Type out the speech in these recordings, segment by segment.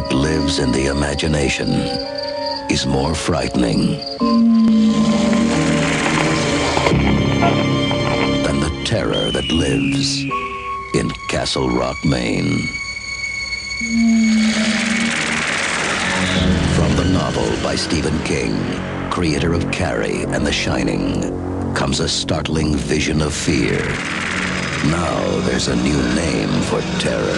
that lives in the imagination is more frightening than the terror that lives in Castle Rock, Maine. From the novel by Stephen King, creator of Carrie and The Shining, comes a startling vision of fear. Now there's a new name for terror.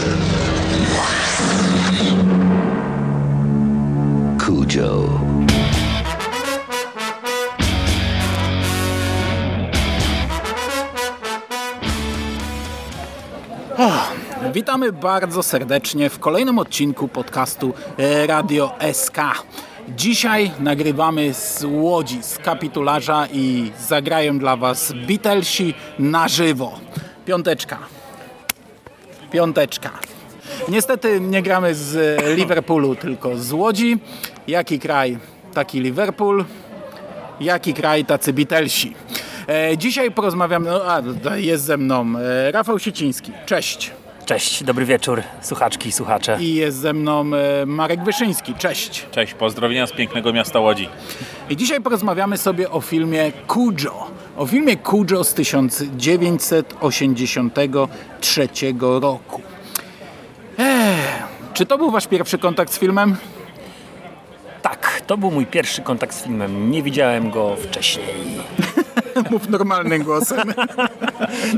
Cujo. Witamy bardzo serdecznie w kolejnym odcinku podcastu e, Radio SK. Dzisiaj nagrywamy z Łodzi, z kapitularza i zagrają dla Was Beatlesi na żywo. Piąteczka. Piąteczka. Niestety nie gramy z Liverpoolu, tylko z Łodzi. Jaki kraj, taki Liverpool. Jaki kraj, tacy Beatlesi. E, dzisiaj porozmawiamy, no, a jest ze mną e, Rafał Sieciński. Cześć. Cześć, dobry wieczór, słuchaczki i słuchacze. I jest ze mną e, Marek Wyszyński. Cześć. Cześć, pozdrowienia z pięknego miasta Łodzi. I dzisiaj porozmawiamy sobie o filmie Cujo. O filmie Cujo z 1983 roku. Eee, czy to był wasz pierwszy kontakt z filmem? Tak, to był mój pierwszy kontakt z filmem. Nie widziałem go wcześniej. Mów normalnym głosem.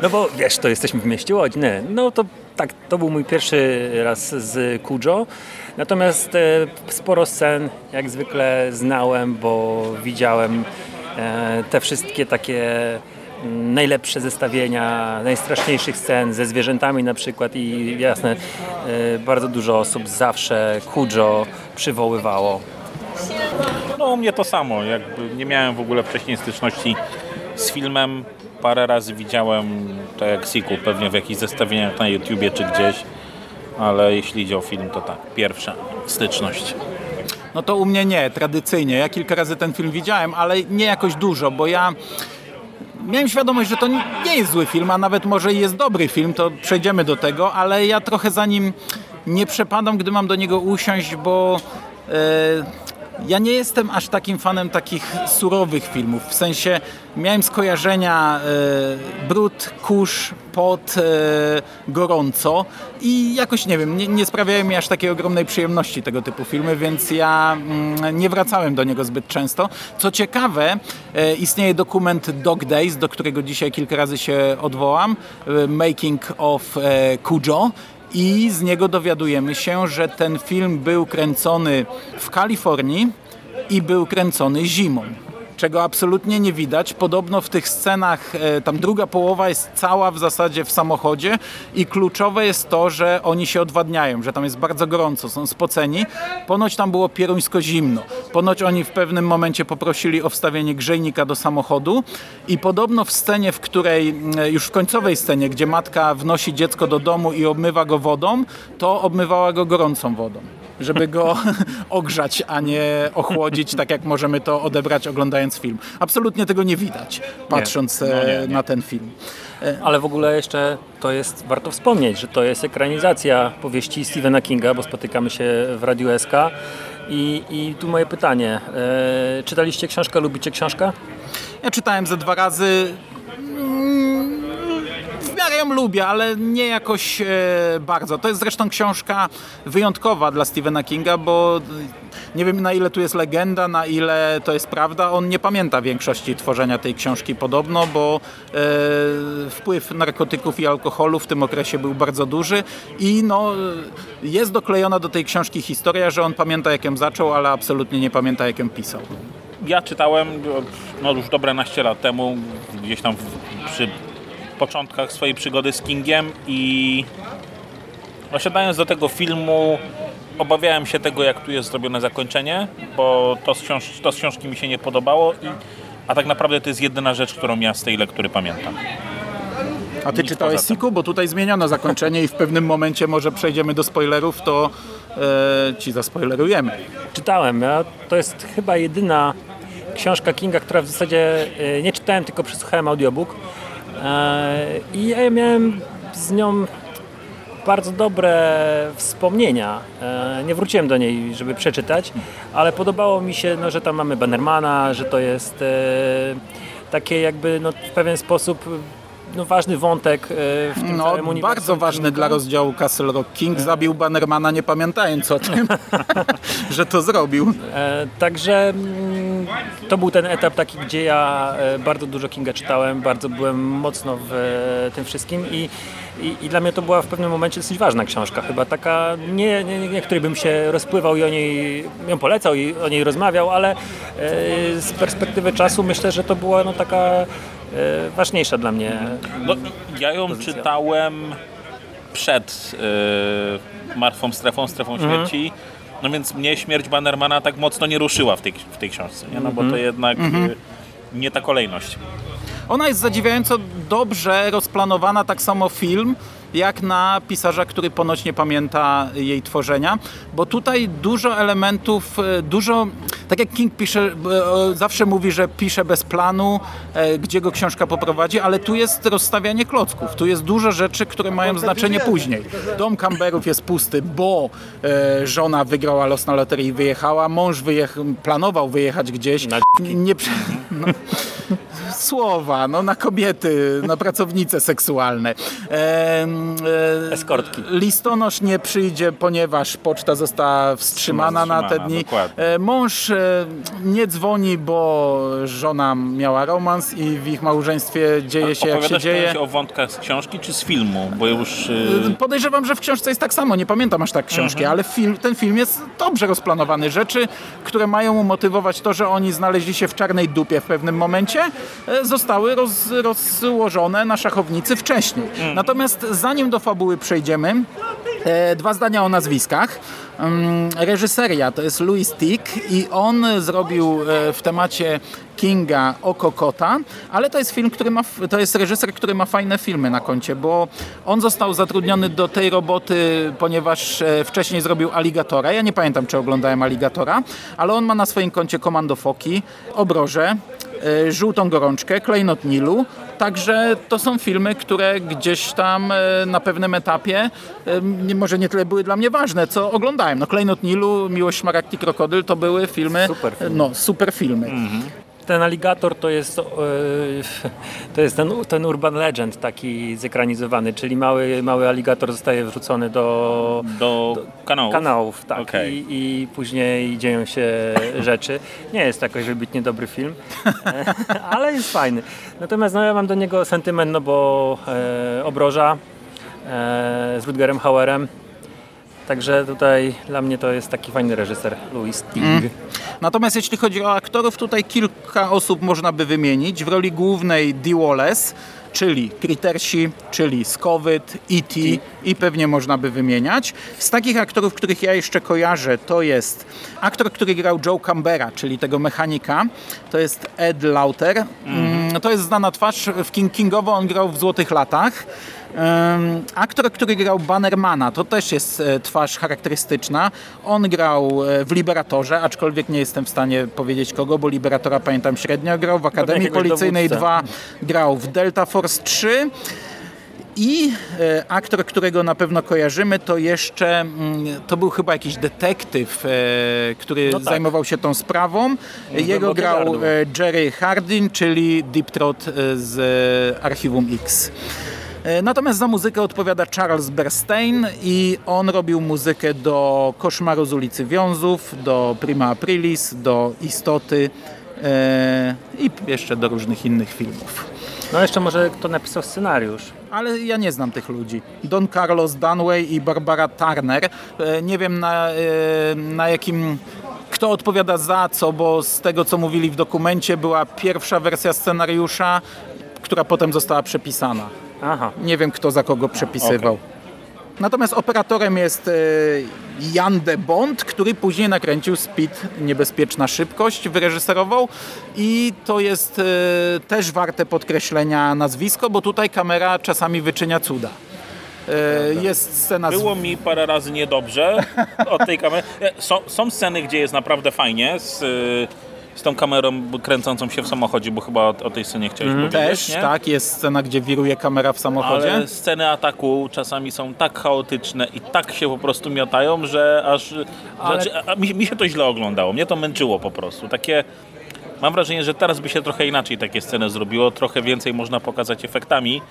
No bo wiesz, to jesteśmy w mieście Łodzi. Nie, no to tak, to był mój pierwszy raz z Cujo. Natomiast e, sporo scen jak zwykle znałem, bo widziałem te wszystkie takie mm, najlepsze zestawienia najstraszniejszych scen ze zwierzętami na przykład i jasne, e, bardzo dużo osób zawsze Cujo przywoływało. No u mnie to samo, jakby nie miałem w ogóle wcześniej styczności z filmem. Parę razy widziałem to jak sequel, pewnie w jakichś zestawieniach na YouTubie czy gdzieś, ale jeśli idzie o film, to tak, pierwsza styczność. No to u mnie nie, tradycyjnie. Ja kilka razy ten film widziałem, ale nie jakoś dużo, bo ja miałem świadomość, że to nie jest zły film, a nawet może jest dobry film, to przejdziemy do tego, ale ja trochę za nim nie przepadam, gdy mam do niego usiąść, bo e, ja nie jestem aż takim fanem takich surowych filmów. W sensie miałem skojarzenia e, brud, kurz, pot, e, gorąco i jakoś nie wiem, nie, nie sprawiają mi aż takiej ogromnej przyjemności tego typu filmy, więc ja mm, nie wracałem do niego zbyt często. Co ciekawe, e, istnieje dokument Dog Days, do którego dzisiaj kilka razy się odwołam, Making of Cujo i z niego dowiadujemy się, że ten film był kręcony w Kalifornii i był kręcony zimą. Czego absolutnie nie widać. Podobno w tych scenach, e, tam druga połowa jest cała w zasadzie w samochodzie i kluczowe jest to, że oni się odwadniają, że tam jest bardzo gorąco, są spoceni. Ponoć tam było pieruńsko zimno. Ponoć oni w pewnym momencie poprosili o wstawienie grzejnika do samochodu i podobno w scenie, w której, e, już w końcowej scenie, gdzie matka wnosi dziecko do domu i obmywa go wodą, to obmywała go gorącą wodą żeby go ogrzać, a nie ochłodzić, tak jak możemy to odebrać oglądając film. Absolutnie tego nie widać, patrząc Nie. No nie, e, nie. na ten film. Ale w ogóle jeszcze to jest, warto wspomnieć, że to jest ekranizacja powieści Stephena Kinga, bo spotykamy się w Radiu SK. I, i tu moje pytanie. E, czytaliście książkę, lubicie książkę? Ja czytałem ze dwa razy. Miarę ją lubię, ale nie jakoś e, bardzo. To jest zresztą książka wyjątkowa dla Stephena Kinga, bo nie wiem na ile tu jest legenda, na ile to jest prawda. On nie pamięta większości tworzenia tej książki podobno, bo e, wpływ narkotyków i alkoholu w tym okresie był bardzo duży i no, jest doklejona do tej książki historia, że on pamięta jak ją zaczął, ale absolutnie nie pamięta jak ją pisał. Ja czytałem no już dobre naście lat temu, gdzieś tam przy początkach swojej przygody z Kingiem i osiadając do tego filmu obawiałem się tego, jak tu jest zrobione zakończenie, bo to z, książ- to z książki mi się nie podobało, i, a tak naprawdę to jest jedyna rzecz, którą ja z tej lektury pamiętam. A ty Nic czytałeś. Siku? Bo tutaj zmieniono zakończenie i w pewnym momencie może przejdziemy do spoilerów, to e, ci zaspoilerujemy. Czytałem. Ja, to jest chyba jedyna książka Kinga, która w zasadzie e, nie czytałem, tylko przesłuchałem audiobook. E, I ja miałem z nią bardzo dobre wspomnienia. E, nie wróciłem do niej, żeby przeczytać, ale podobało mi się, no, że tam mamy Bannermana, że to jest e, takie jakby no, w pewien sposób no, ważny wątek e, w tym No, całym uniwersum. bardzo ważny Kinga. dla rozdziału Castle Rock. King zabił Bannermana nie pamiętając o tym, że to zrobił. E, Także mm, to był ten etap taki, gdzie ja e, bardzo dużo Kinga czytałem, bardzo byłem mocno w e, tym wszystkim i, i, i dla mnie to była w pewnym momencie dosyć ważna książka. Chyba taka, nie, nie, nie której bym się rozpływał i o niej ją polecał i o niej rozmawiał, ale e, z perspektywy czasu myślę, że to była no, taka e, ważniejsza dla mnie. No, ja ją Pozycja. czytałem przed y, Martwą Strefą, Strefą Mhm. Śmierci. No więc mnie śmierć Bannermana tak mocno nie ruszyła w tej, w tej książce, nie? No bo Mhm. to jednak y, nie ta kolejność. Ona jest zadziwiająco dobrze rozplanowana, tak samo film, jak na pisarza, który ponoć nie pamięta jej tworzenia, bo tutaj dużo elementów, e, dużo, tak jak King pisze, e, zawsze mówi, że pisze bez planu, e, gdzie go książka poprowadzi, ale tu jest rozstawianie klocków, tu jest dużo rzeczy, które mają znaczenie później. Dom Camberów jest pusty, bo żona wygrała los na loterii i wyjechała, mąż wyjech, planował wyjechać gdzieś, Na nie, no, słowa, no na kobiety, na pracownice seksualne. E, Eskortki. Listonosz nie przyjdzie, ponieważ poczta została wstrzymana na te Wstrzymana, dni. dokładnie. E, Mąż e, nie dzwoni, bo żona miała romans i w ich małżeństwie dzieje się jak się dzieje. o wątkach z książki czy z filmu? Bo już... Podejrzewam, że w książce jest tak samo, nie pamiętam aż tak książki, ale film, ten film jest dobrze rozplanowany. Rzeczy, które mają umotywować to, że oni znaleźli się w czarnej dupie w pewnym momencie, e, zostały roz, rozłożone na szachownicy wcześniej. Natomiast zanim do fabuły przejdziemy, e, dwa zdania o nazwiskach. Mm, Reżyseria to jest Louis Tick i on zrobił e, w temacie Kinga Oko Kota, ale to jest film, który ma, to jest reżyser, który ma fajne filmy na koncie, bo on został zatrudniony do tej roboty, ponieważ e, wcześniej zrobił Aligatora. Ja nie pamiętam, czy oglądałem Aligatora, ale on ma na swoim koncie Komando Foki, Obroże, Żółtą Gorączkę, Klejnot Nilu. Także to są filmy, które gdzieś tam e, na pewnym etapie e, może nie tyle były dla mnie ważne, co oglądałem. No Klejnot Nilu, Miłość Szmaragd i Krokodyl to były filmy, Super filmy. no super filmy. Ten aligator to jest, e, to jest ten, ten urban legend taki zekranizowany, czyli mały, mały aligator zostaje wrzucony do do kanałów. kanałów tak, Okej. I, i później dzieją się rzeczy. Nie jest to jakoś wybitnie dobry film, ale jest fajny. Natomiast no, ja mam do niego sentyment, no bo e, Obroża e, z Rutgerem Hauerem, Także tutaj dla mnie to jest taki fajny reżyser, Louis Sting. Natomiast jeśli chodzi o aktorów, tutaj kilka osób można by wymienić. W roli głównej Dee Wallace, czyli Crittersi, czyli Scowyt, E.T. i pewnie można by wymieniać. Z takich aktorów, których ja jeszcze kojarzę, to jest aktor, który grał Joe Cambera, czyli tego mechanika. To jest Ed Lauter. Mm, To jest znana twarz. W King Kingowo on grał w Złotych Latach. Aktor, który grał Bannermana, to też jest e, twarz charakterystyczna. On grał e, w Liberatorze, aczkolwiek nie jestem w stanie powiedzieć kogo, bo Liberatora pamiętam średnio. Grał w Akademii Policyjnej dowódcę. 2, grał w Delta Force 3. I e, aktor, którego na pewno kojarzymy, to jeszcze, mm, to był chyba jakiś detektyw, który No tak. zajmował się tą sprawą. Jego Głębokie grał Jerry Hardin, czyli Deep Throat e, z Archiwum X. E, Natomiast za muzykę odpowiada Charles Bernstein i on robił muzykę do Koszmaru z ulicy Wiązów, do Prima Aprilis, do Istoty e, i jeszcze do różnych innych filmów. No jeszcze może kto napisał scenariusz. Ale ja nie znam tych ludzi. Don Carlos Dunway i Barbara Turner. E, Nie wiem na, na jakim. Kto odpowiada za co, bo z tego co mówili w dokumencie była pierwsza wersja scenariusza, która potem została przepisana. Aha. Nie wiem kto za kogo przepisywał. Natomiast operatorem jest e, Jan de Bond, który później nakręcił Speed Niebezpieczna Szybkość, wyreżyserował i to jest e, też warte podkreślenia nazwisko, bo tutaj kamera czasami wyczynia cuda. E, Jest scena z Było mi parę razy niedobrze od tej kamery. Są, są sceny, gdzie jest naprawdę fajnie z, z tą kamerą kręcącą się w samochodzie, bo chyba o, o tej scenie chciałeś powiedzieć, Też, nie? tak, jest scena, gdzie wiruje kamera w samochodzie. Ale sceny ataku czasami są tak chaotyczne i tak się po prostu miotają, że aż. Ale- Znaczy, a, a mi, mi się to źle oglądało. Mnie to męczyło po prostu. Takie. Mam wrażenie, że teraz by się trochę inaczej takie sceny zrobiło. Trochę więcej można pokazać efektami.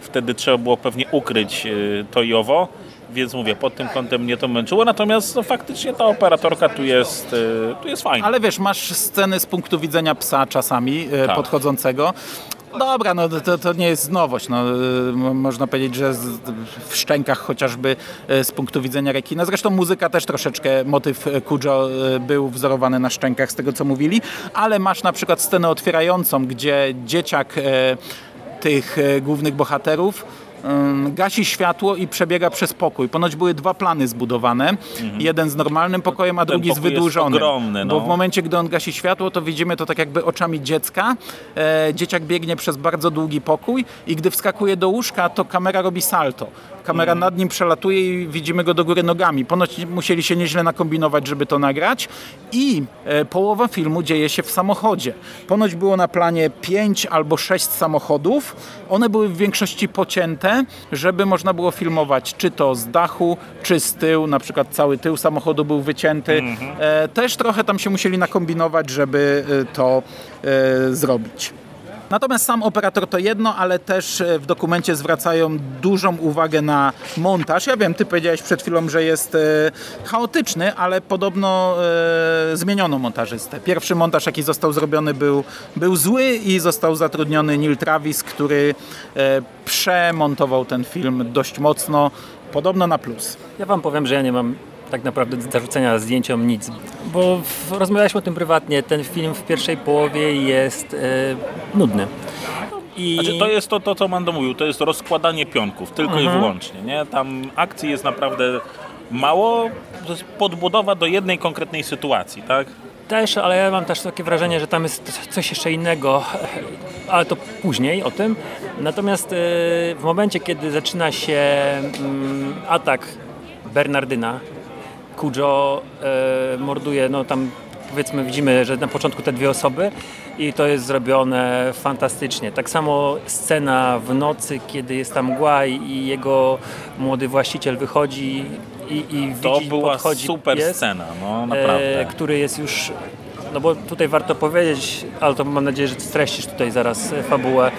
Wtedy trzeba było pewnie ukryć y, to i owo. Więc mówię, pod tym kątem mnie to męczyło. Natomiast no, faktycznie ta operatorka tu jest, y, tu jest fajna. Ale wiesz, masz sceny z punktu widzenia psa czasami e, Tak. podchodzącego. Dobra, no to, to nie jest nowość. No, mo- można powiedzieć, że z, w szczękach chociażby z punktu widzenia rekina. Zresztą muzyka też troszeczkę, motyw Kujo był wzorowany na szczękach z tego co mówili, ale masz na przykład scenę otwierającą, gdzie dzieciak tych głównych bohaterów gasi światło i przebiega przez pokój. Ponoć były dwa plany zbudowane. Jeden z normalnym pokojem, a drugi z wydłużonym. ogromny, no. Bo w momencie, gdy on gasi światło, to widzimy to tak jakby oczami dziecka. E, dzieciak biegnie przez bardzo długi pokój i gdy wskakuje do łóżka, to kamera robi salto. Kamera nad nim przelatuje i widzimy go do góry nogami. Ponoć musieli się nieźle nakombinować, żeby to nagrać. I e, połowa filmu dzieje się w samochodzie. Ponoć było na planie pięć albo sześć samochodów. One były w większości pocięte, żeby można było filmować czy to z dachu, czy z tyłu. Na przykład cały tył samochodu był wycięty. E, też trochę tam się musieli nakombinować, żeby e, to zrobić. Natomiast sam operator to jedno, ale też e, w dokumencie zwracają dużą uwagę na montaż. Ja wiem, ty powiedziałeś przed chwilą, że jest e, chaotyczny, ale podobno e, zmieniono montażystę. Pierwszy montaż, jaki został zrobiony, był, był zły i został zatrudniony Neil Travis, który przemontował ten film dość mocno, podobno na plus. Ja wam powiem, że ja nie mam tak naprawdę zarzucenia zdjęciom nic, bo rozmawialiśmy o tym prywatnie. Ten film w pierwszej połowie jest e, nudny. I Znaczy, to jest to, to, co Mando mówił, to jest rozkładanie pionków, tylko i wyłącznie. Nie? Tam akcji jest naprawdę mało, to jest podbudowa do jednej konkretnej sytuacji, tak? Też, ale ja mam też takie wrażenie, że tam jest coś jeszcze innego, ale to później o tym. Natomiast e, w momencie, kiedy zaczyna się mm, atak Bernardyna, Kujo e, morduje, no tam powiedzmy widzimy, że na początku te dwie osoby i to jest zrobione fantastycznie. Tak samo scena w nocy, kiedy jest tam mgła i- jego młody właściciel wychodzi i, i To widzi, była podchodzi super pies scena, no naprawdę. e, który jest już. No bo tutaj warto powiedzieć, ale to mam nadzieję, że streścisz tutaj zaraz e, fabułę,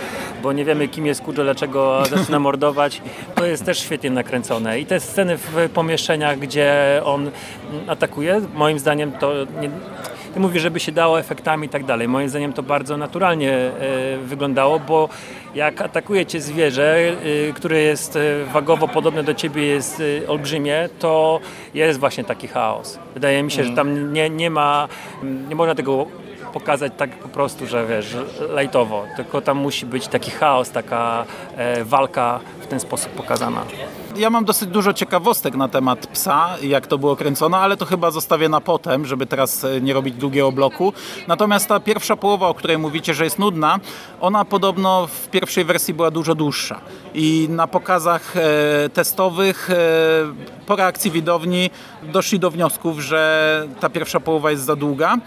bo nie wiemy kim jest Kujo, dlaczego zaczyna mordować. To jest też świetnie nakręcone. I te sceny w pomieszczeniach, gdzie on atakuje, moim zdaniem to nie, ty mówisz, żeby się dało efektami i tak dalej. Moim zdaniem to bardzo naturalnie e, wyglądało, bo jak atakuje cię zwierzę, e, które jest e, wagowo podobne do ciebie, jest olbrzymie, to jest właśnie taki chaos. Wydaje mi się, że tam nie, nie ma, nie można tego pokazać tak po prostu, że wiesz, lajtowo, tylko tam musi być taki chaos, taka e, walka w ten sposób pokazana. Ja mam dosyć dużo ciekawostek na temat psa, jak to było kręcone, ale to chyba zostawię na potem, żeby teraz e, nie robić długiego bloku. Natomiast ta pierwsza połowa, o której mówicie, że jest nudna, ona podobno w pierwszej wersji była dużo dłuższa. I na pokazach e, testowych e, po reakcji widowni doszli do wniosków, że ta pierwsza połowa jest za długa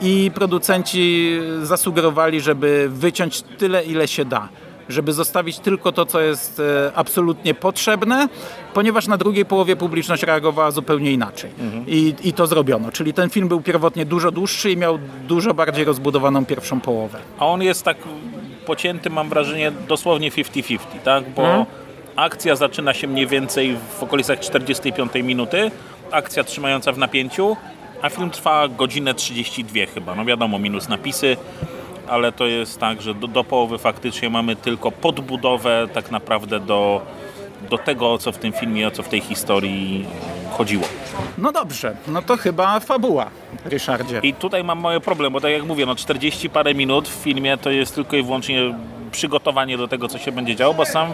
i producenci zasugerowali, żeby wyciąć tyle, ile się da żeby zostawić tylko to, co jest e, absolutnie potrzebne, ponieważ na drugiej połowie publiczność reagowała zupełnie inaczej. I, I to zrobiono. Czyli ten film był pierwotnie dużo dłuższy i miał dużo bardziej rozbudowaną pierwszą połowę. A on jest tak pocięty, mam wrażenie, dosłownie 50-50, tak? Bo Mhm. akcja zaczyna się mniej więcej w okolicach 45 minuty, akcja trzymająca w napięciu, a film trwa godzinę 32 chyba. No wiadomo, minus napisy, ale to jest tak, że do, do połowy faktycznie mamy tylko podbudowę tak naprawdę do, do tego, o co w tym filmie, o co w tej historii chodziło. No dobrze, no to chyba fabuła, Ryszardzie. I tutaj mam mały problem, bo tak jak mówię, no 40 parę minut w filmie to jest tylko i wyłącznie przygotowanie do tego, co się będzie działo, bo sam,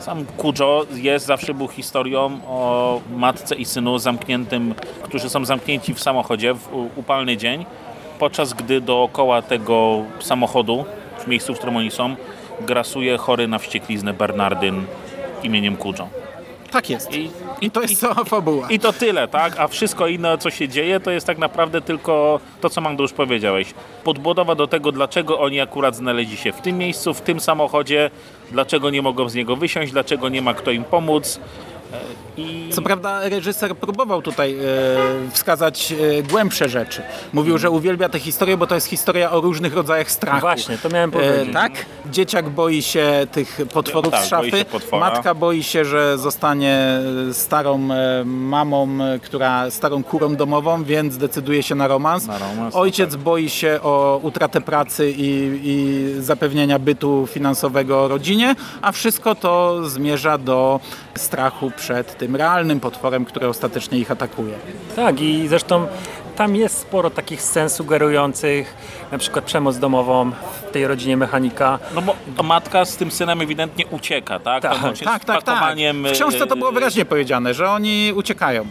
sam Kujo jest, zawsze był historią o matce i synu zamkniętym, którzy są zamknięci w samochodzie w upalny dzień, podczas gdy dookoła tego samochodu, w miejscu, w którym oni są, grasuje chory na wściekliznę Bernardyn imieniem Kujo. Tak jest. I, I to jest cała fabuła. I to tyle, tak? A wszystko inne, co się dzieje, to jest tak naprawdę tylko to, co Magda już powiedziałeś. Podbudowa do tego, dlaczego oni akurat znaleźli się w tym miejscu, w tym samochodzie, dlaczego nie mogą z niego wysiąść, dlaczego nie ma kto im pomóc. Co prawda reżyser próbował tutaj e, wskazać e, głębsze rzeczy. Mówił, że uwielbia tę historię, bo to jest historia o różnych rodzajach strachu. Właśnie, to miałem powiedzieć. E, tak? Dzieciak boi się tych potworów Tak, z boi szafy. potwora. Matka boi się, że zostanie starą e, mamą, która starą kurą domową, więc decyduje się na romans. Na romans, no Ojciec boi się o utratę pracy i, i zapewnienia bytu finansowego rodzinie, a wszystko to zmierza do strachu przed tym realnym potworem, który ostatecznie ich atakuje. Tak i zresztą tam jest sporo takich scen sugerujących na przykład przemoc domową w tej rodzinie mechanika. No bo matka z tym synem ewidentnie ucieka, tak? Tak, Tak, z tak, tak. pakowaniem, W książce to było e, wyraźnie powiedziane, że oni uciekają.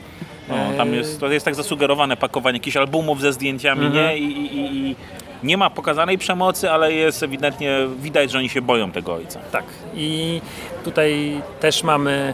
No, tam jest, to jest tak zasugerowane pakowanie jakichś albumów ze zdjęciami, Mhm. nie? I, i, i, I nie ma pokazanej przemocy, ale jest ewidentnie, widać, że oni się boją tego ojca. Tak. I tutaj też mamy,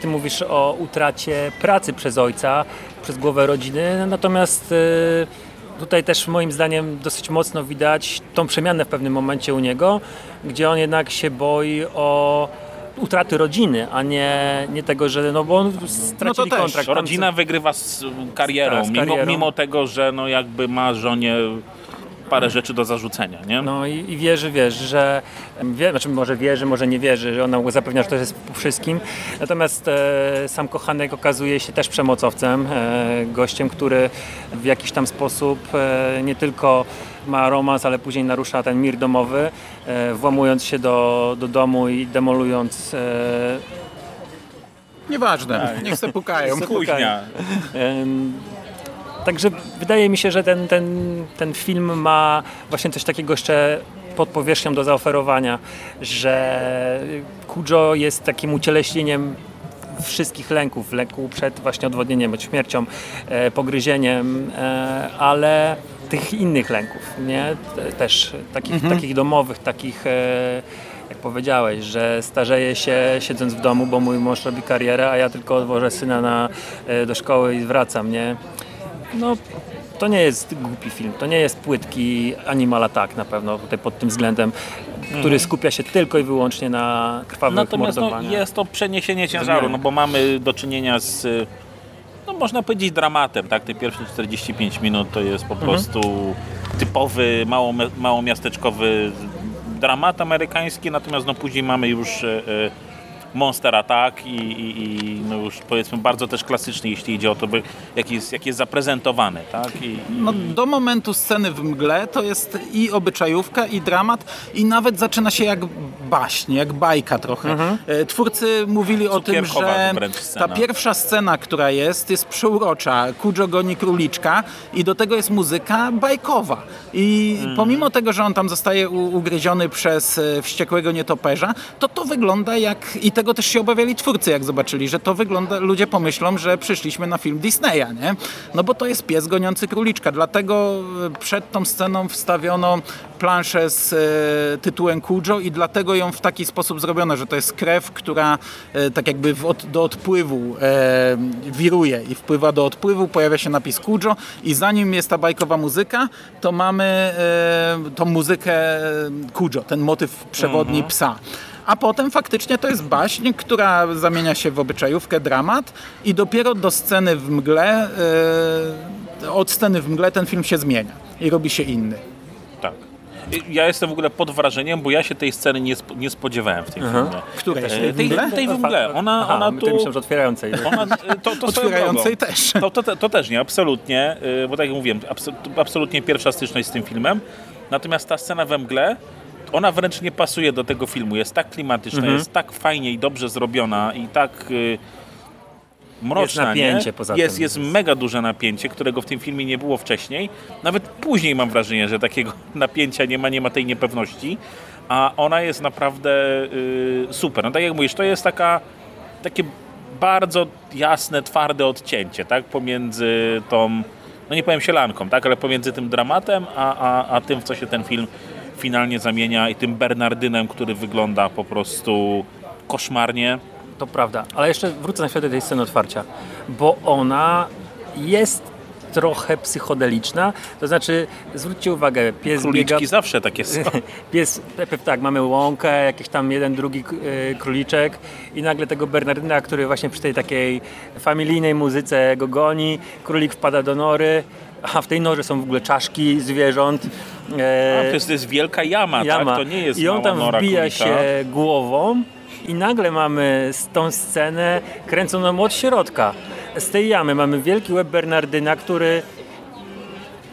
ty mówisz o utracie pracy przez ojca, przez głowę rodziny, natomiast e, tutaj też moim zdaniem dosyć mocno widać tą przemianę w pewnym momencie u niego, gdzie on jednak się boi o utraty rodziny, a nie, nie tego, że no bo on stracili też. kontrakt. Tam- Rodzina wygrywa z karierą, Tak, z Mimo, karierą. mimo tego, że no jakby ma żonie parę rzeczy do zarzucenia, nie? No i, i wierzy, wiesz, że wie, znaczy może wierzy, może nie wierzy, że ona mu zapewnia, że to jest po wszystkim. Natomiast e, sam kochanek okazuje się też przemocowcem, e, gościem, który w jakiś tam sposób e, nie tylko ma romans, ale później narusza ten mir domowy, e, włamując się do, do domu i demolując e, Nieważne, niech se pukają. Kuźnia. Także wydaje mi się, że ten, ten, ten film ma właśnie coś takiego jeszcze pod powierzchnią do zaoferowania, że Kujo jest takim ucieleśnieniem wszystkich lęków, lęku przed właśnie odwodnieniem, przed śmiercią, e, pogryzieniem, e, ale tych innych lęków, nie? Te- Też takich, takich domowych, takich e, jak powiedziałeś, że starzeję się siedząc w domu, bo mój mąż robi karierę, a ja tylko odwożę syna na, e, do szkoły i wracam, nie? No, to nie jest głupi film, to nie jest płytki Animal Attack na pewno tutaj pod tym względem, który skupia się tylko i wyłącznie na krwawych Natomiast no, jest to przeniesienie ciężaru, no bo mamy do czynienia z, no można powiedzieć dramatem, tak? Te pierwsze 45 minut to jest po prostu typowy, mało, małomiasteczkowy dramat amerykański, natomiast no później mamy już y, y, Monster Attack i, i, i no już powiedzmy bardzo też klasyczny, jeśli idzie o to, by, jak, jest, jak jest zaprezentowany, tak? I, No, do momentu sceny w mgle to jest i obyczajówka, i dramat, i nawet zaczyna się jak baśń, jak bajka trochę. E, Twórcy mówili o tym, że ta pierwsza scena, która jest, jest przeurocza. Kujo goni króliczka i do tego jest muzyka bajkowa. I pomimo tego, że on tam zostaje ugryziony przez e, wściekłego nietoperza, to to wygląda jak... I tego też się obawiali twórcy, jak zobaczyli, że to wygląda... Ludzie pomyślą, że przyszliśmy na film Disneya, nie? No bo to jest pies goniący króliczka. Dlatego e, przed tą sceną wstawiono planszę z e, tytułem Kujo i dlatego ją w taki sposób zrobiono, że to jest krew, która e, tak jakby od, do odpływu e, wiruje i wpływa do odpływu, pojawia się napis Kujo i zanim jest ta bajkowa muzyka, to mamy tą muzykę Kujo, ten motyw przewodni psa. A potem faktycznie to jest baśń, która zamienia się w obyczajówkę, dramat i dopiero do sceny w mgle, e, od sceny w mgle ten film się zmienia i robi się inny. tak. Ja jestem w ogóle pod wrażeniem, bo ja się tej sceny nie, sp- nie spodziewałem w tym filmie. Której? E, W Tej, mgle? tej w mgle. Ona, Aha, ona tu... myślałem, że otwierającej. Ona, e, to, to Otwierającej też. To, to, to też nie, absolutnie, bo tak jak mówiłem, absolutnie pierwsza styczność z tym filmem. Natomiast ta scena we mgle, ona wręcz nie pasuje do tego filmu. Jest tak klimatyczna, Mhm. jest tak fajnie i dobrze zrobiona i tak y, mroczna. Jest napięcie nie? poza jest, tym. Jest mega duże napięcie, którego w tym filmie nie było wcześniej. Nawet później mam wrażenie, że takiego napięcia nie ma, nie ma tej niepewności. A ona jest naprawdę y, super. No tak jak mówisz, to jest taka takie bardzo jasne, twarde odcięcie, tak, pomiędzy tą, no nie powiem sielanką, tak, ale pomiędzy tym dramatem, a, a, a tym, w co się ten film finalnie zamienia i tym Bernardynem, który wygląda po prostu koszmarnie. to prawda. Ale jeszcze wrócę na chwilę do tej sceny otwarcia, bo ona jest trochę psychodeliczna, to znaczy zwróćcie uwagę, pies Króliczki biega... zawsze takie są. Pies, tak, mamy łąkę, jakiś tam jeden, drugi e, króliczek i nagle tego Bernardyna, który właśnie przy tej takiej familijnej muzyce go goni, królik wpada do nory, a w tej norze są w ogóle czaszki zwierząt. E, A, to jest, to jest wielka jama, jama. tak? To nie jest I on tam wbija się głową i nagle mamy tą scenę kręconą od środka. Z tej jamy mamy wielki łeb Bernardyna, który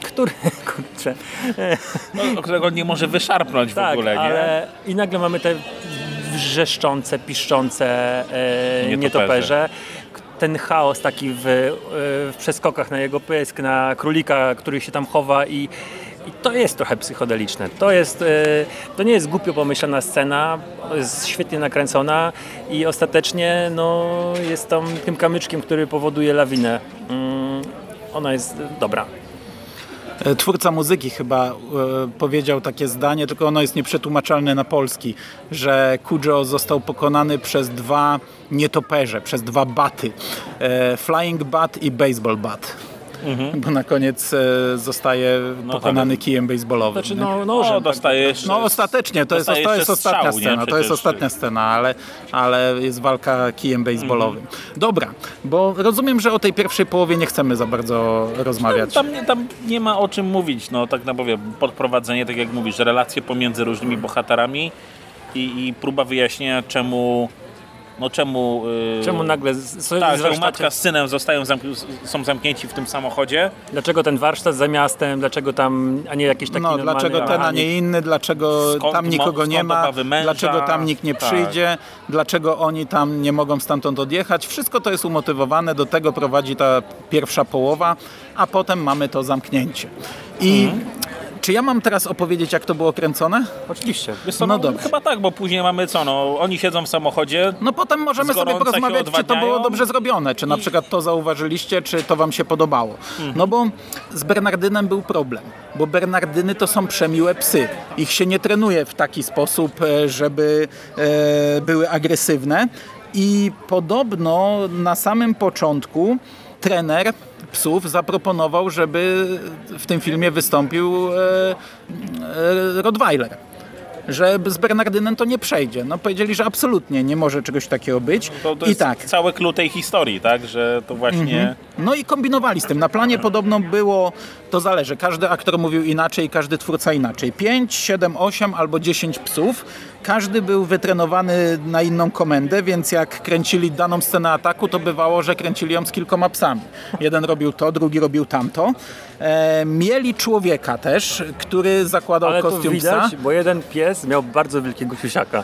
który, kurczę, No, którego nie może wyszarpnąć w tak, ogóle, nie? ale i nagle mamy te wrzeszczące, piszczące e, Nietoperze. nietoperze. Ten chaos taki w, e, w przeskokach na jego pysk, na królika, który się tam chowa i, i to jest trochę psychodeliczne. To, jest, e, to nie jest głupio pomyślana scena, jest świetnie nakręcona i ostatecznie no, jest tam tym kamyczkiem, który powoduje lawinę. Mm, ona jest dobra. E, Twórca muzyki chyba e, powiedział takie zdanie, tylko ono jest nieprzetłumaczalne na polski, że Kujo został pokonany przez dwa nietoperze, przez dwa baty. E, flying bat i baseball bat. Bo na koniec e, zostaje pokonany kijem baseballowym. Znaczy, no, nożem, tak. dostaje jeszcze... No ostatecznie, to jest, to jest ostatnia strzał, nie? scena, to jest ostatnia scena, ale, ale jest walka kijem baseballowym. Mhm. Dobra, bo rozumiem, że o tej pierwszej połowie nie chcemy za bardzo rozmawiać. Tam nie, tam nie ma o czym mówić, no tak naprawdę podprowadzenie, tak jak mówisz, relacje pomiędzy różnymi bohaterami i, i próba wyjaśnienia czemu no czemu... Yy, Czemu nagle z, tak, z matka z synem zostają zamk są zamknięci w tym samochodzie. Dlaczego ten warsztat za miastem, dlaczego tam, a nie jakiś taki No, normalny dlaczego ten, a nie inny, dlaczego Skąd tam nikogo nie ma, męża? dlaczego tam nikt nie Tak. przyjdzie, dlaczego oni tam nie mogą stamtąd odjechać. Wszystko to jest umotywowane, do tego prowadzi ta pierwsza połowa, a potem mamy to zamknięcie. I Mhm. Czy ja mam teraz opowiedzieć, jak to było kręcone? Oczywiście. Wiesz co, No no, dobrze. Chyba tak, bo później mamy co, no oni siedzą w samochodzie, No potem możemy sobie porozmawiać, czy to było dobrze zrobione, czy na przykład to zauważyliście, czy to wam się podobało. Mhm. No bo z Bernardynem był problem, bo Bernardyny to są przemiłe psy. Ich się nie trenuje w taki sposób, e, żeby e, były agresywne i podobno na samym początku trener psów zaproponował, żeby w tym filmie wystąpił e, e, Rottweiler że z Bernardynem to nie przejdzie. No powiedzieli, że absolutnie nie może czegoś takiego być. to, to I jest tak. cały clue tej historii, tak, że to właśnie... No i kombinowali z tym. Na planie podobno było, to zależy, każdy aktor mówił inaczej, każdy twórca inaczej. 5, 7, 8 albo 10 psów. Każdy był wytrenowany na inną komendę, więc jak kręcili daną scenę ataku, to bywało, że kręcili ją z kilkoma psami. Jeden robił to, drugi robił tamto. E, mieli człowieka też, który zakładał Ale to kostium widać, psa. bo jeden pies miał bardzo wielkiego siusiaka.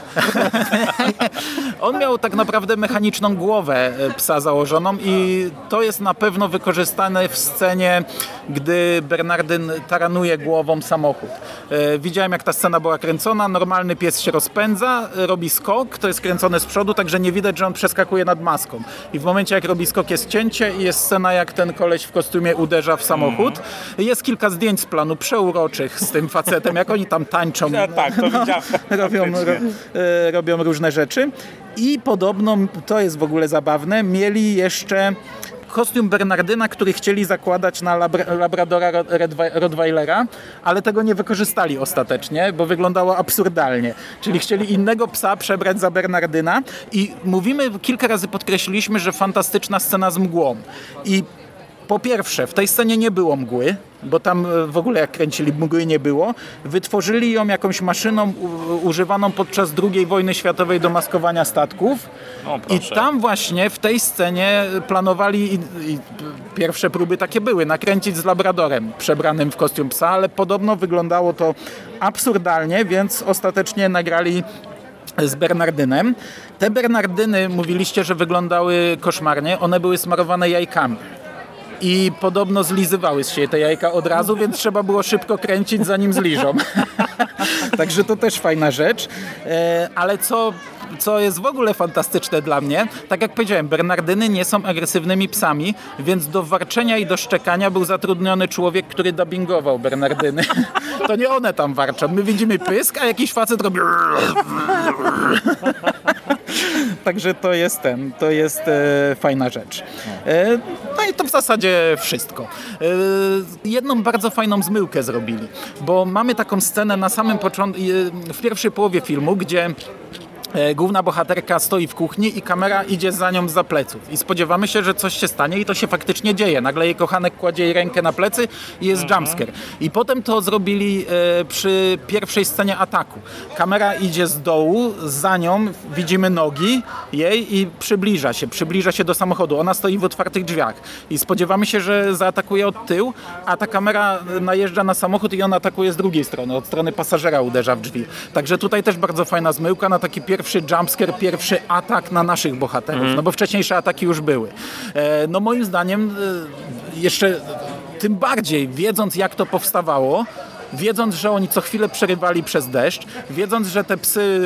On miał tak naprawdę mechaniczną głowę e, psa założoną i to jest na pewno wykorzystane w scenie, gdy Bernardyn taranuje głową samochód. E, Widziałem jak ta scena była kręcona, normalny pies się rozpędza, robi skok, to jest kręcone z przodu, także nie widać, że on przeskakuje nad maską. I w momencie jak robi skok jest cięcie i jest scena jak ten koleś w kostiumie uderza w samochód. Jest kilka zdjęć z planu przeuroczych z tym facetem, jak oni tam tańczą. Ja, tak, to widziałem. robią, ro, e, robią różne rzeczy. I podobno, to jest w ogóle zabawne, mieli jeszcze kostium Bernardyna, który chcieli zakładać na labra, Labradora Rottweilera, ale tego nie wykorzystali ostatecznie, bo wyglądało absurdalnie. Czyli chcieli innego psa przebrać za Bernardyna i mówimy, kilka razy podkreśliliśmy, że fantastyczna scena z mgłą. I po pierwsze, w tej scenie nie było mgły, bo tam e, w ogóle jak kręcili mgły nie było. Wytworzyli ją jakąś maszyną używaną podczas II wojny światowej do maskowania statków. O, I tam właśnie w tej scenie planowali, i, i pierwsze próby takie były, nakręcić z Labradorem przebranym w kostium psa, ale podobno wyglądało to absurdalnie, więc ostatecznie nagrali z Bernardynem. Te Bernardyny mówiliście, że wyglądały koszmarnie. One były smarowane jajkami. I podobno zlizywały siebie te jajka od razu, więc trzeba było szybko kręcić zanim zliżą. Także to też fajna rzecz. E, Ale co, co jest w ogóle fantastyczne dla mnie, tak jak powiedziałem, Bernardyny nie są agresywnymi psami, więc do warczenia i do szczekania był zatrudniony człowiek, który dubbingował Bernardyny. To nie one tam warczą. My widzimy pysk, a jakiś facet robi... Także to jest ten, to jest e, fajna rzecz. E, no i to w zasadzie wszystko. E, jedną bardzo fajną zmyłkę zrobili, bo mamy taką scenę na samym początku, e, w pierwszej połowie filmu, gdzie główna bohaterka stoi w kuchni i kamera idzie za nią za pleców. I spodziewamy się, że coś się stanie i to się faktycznie dzieje. Nagle jej kochanek kładzie jej rękę na plecy i jest mhm. jumpscare. I potem to zrobili e, przy pierwszej scenie ataku. Kamera idzie z dołu, za nią widzimy nogi jej i przybliża się, przybliża się do samochodu. Ona stoi w otwartych drzwiach i spodziewamy się, że zaatakuje od tyłu, a ta kamera najeżdża na samochód i on atakuje z drugiej strony, od strony pasażera uderza w drzwi. Także tutaj też bardzo fajna zmyłka na taki pierwszy pierwszy jumpscare, pierwszy atak na naszych bohaterów, mm. no bo wcześniejsze ataki już były. E, no moim zdaniem e, jeszcze tym bardziej wiedząc jak to powstawało, wiedząc, że oni co chwilę przerywali przez deszcz, wiedząc, że te psy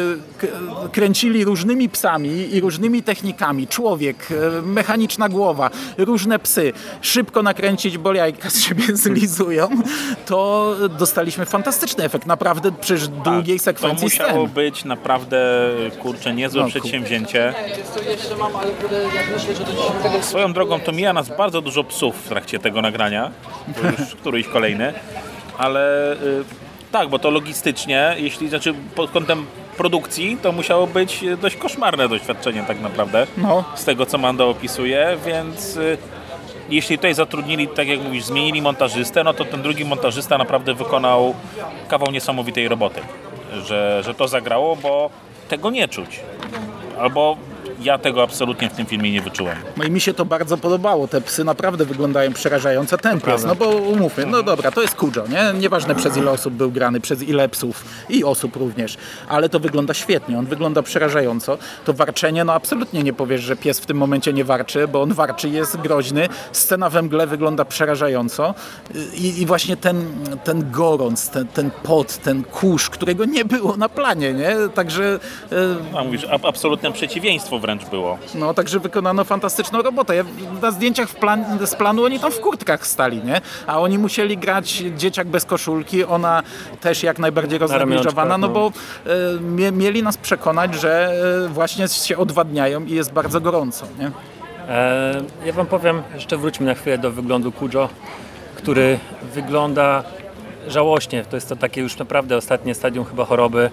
kręcili różnymi psami i różnymi technikami, człowiek, e, mechaniczna głowa, różne psy, szybko nakręcić, bo jajka z siebie zlizują, to dostaliśmy fantastyczny efekt, naprawdę przecież tak, długiej tak, sekwencji To musiało scen. być naprawdę, kurczę, niezłe no, przedsięwzięcie. Swoją drogą to mija nas bardzo dużo psów w trakcie tego nagrania, już któryś kolejny ale y, tak, bo to logistycznie, jeśli znaczy pod kątem produkcji, to musiało być dość koszmarne doświadczenie tak naprawdę, no. z tego co Mando opisuje, więc y, jeśli tutaj zatrudnili, tak jak mówisz, zmienili montażystę, no to ten drugi montażysta naprawdę wykonał kawał niesamowitej roboty, że, że to zagrało, bo tego nie czuć. Albo ja tego absolutnie w tym filmie nie wyczułem. No i mi się to bardzo podobało. Te psy naprawdę wyglądają przerażająco. Ten pies, no bo umówmy, no dobra, to jest Kujo, nie? Nieważne przez ile osób był grany, przez ile psów i osób również, ale to wygląda świetnie, on wygląda przerażająco. To warczenie, no absolutnie nie powiesz, że pies w tym momencie nie warczy, bo on warczy, jest groźny. Scena we mgle wygląda przerażająco i, i właśnie ten, ten gorąc, ten, ten pot, ten kurz, którego nie było na planie, nie? Także... No, mówisz, absolutne przeciwieństwo wręcz wręcz było. No, także wykonano fantastyczną robotę. Ja, na zdjęciach plan, z planu oni tam w kurtkach stali, nie? A oni musieli grać dzieciak bez koszulki, ona też jak najbardziej roznegliżowana, no, no bo e, mieli nas przekonać, że e, właśnie się odwadniają i jest bardzo gorąco, nie? E, ja wam powiem, jeszcze wróćmy na chwilę do wyglądu Kujo, który wygląda żałośnie. To jest to takie już naprawdę ostatnie stadium chyba choroby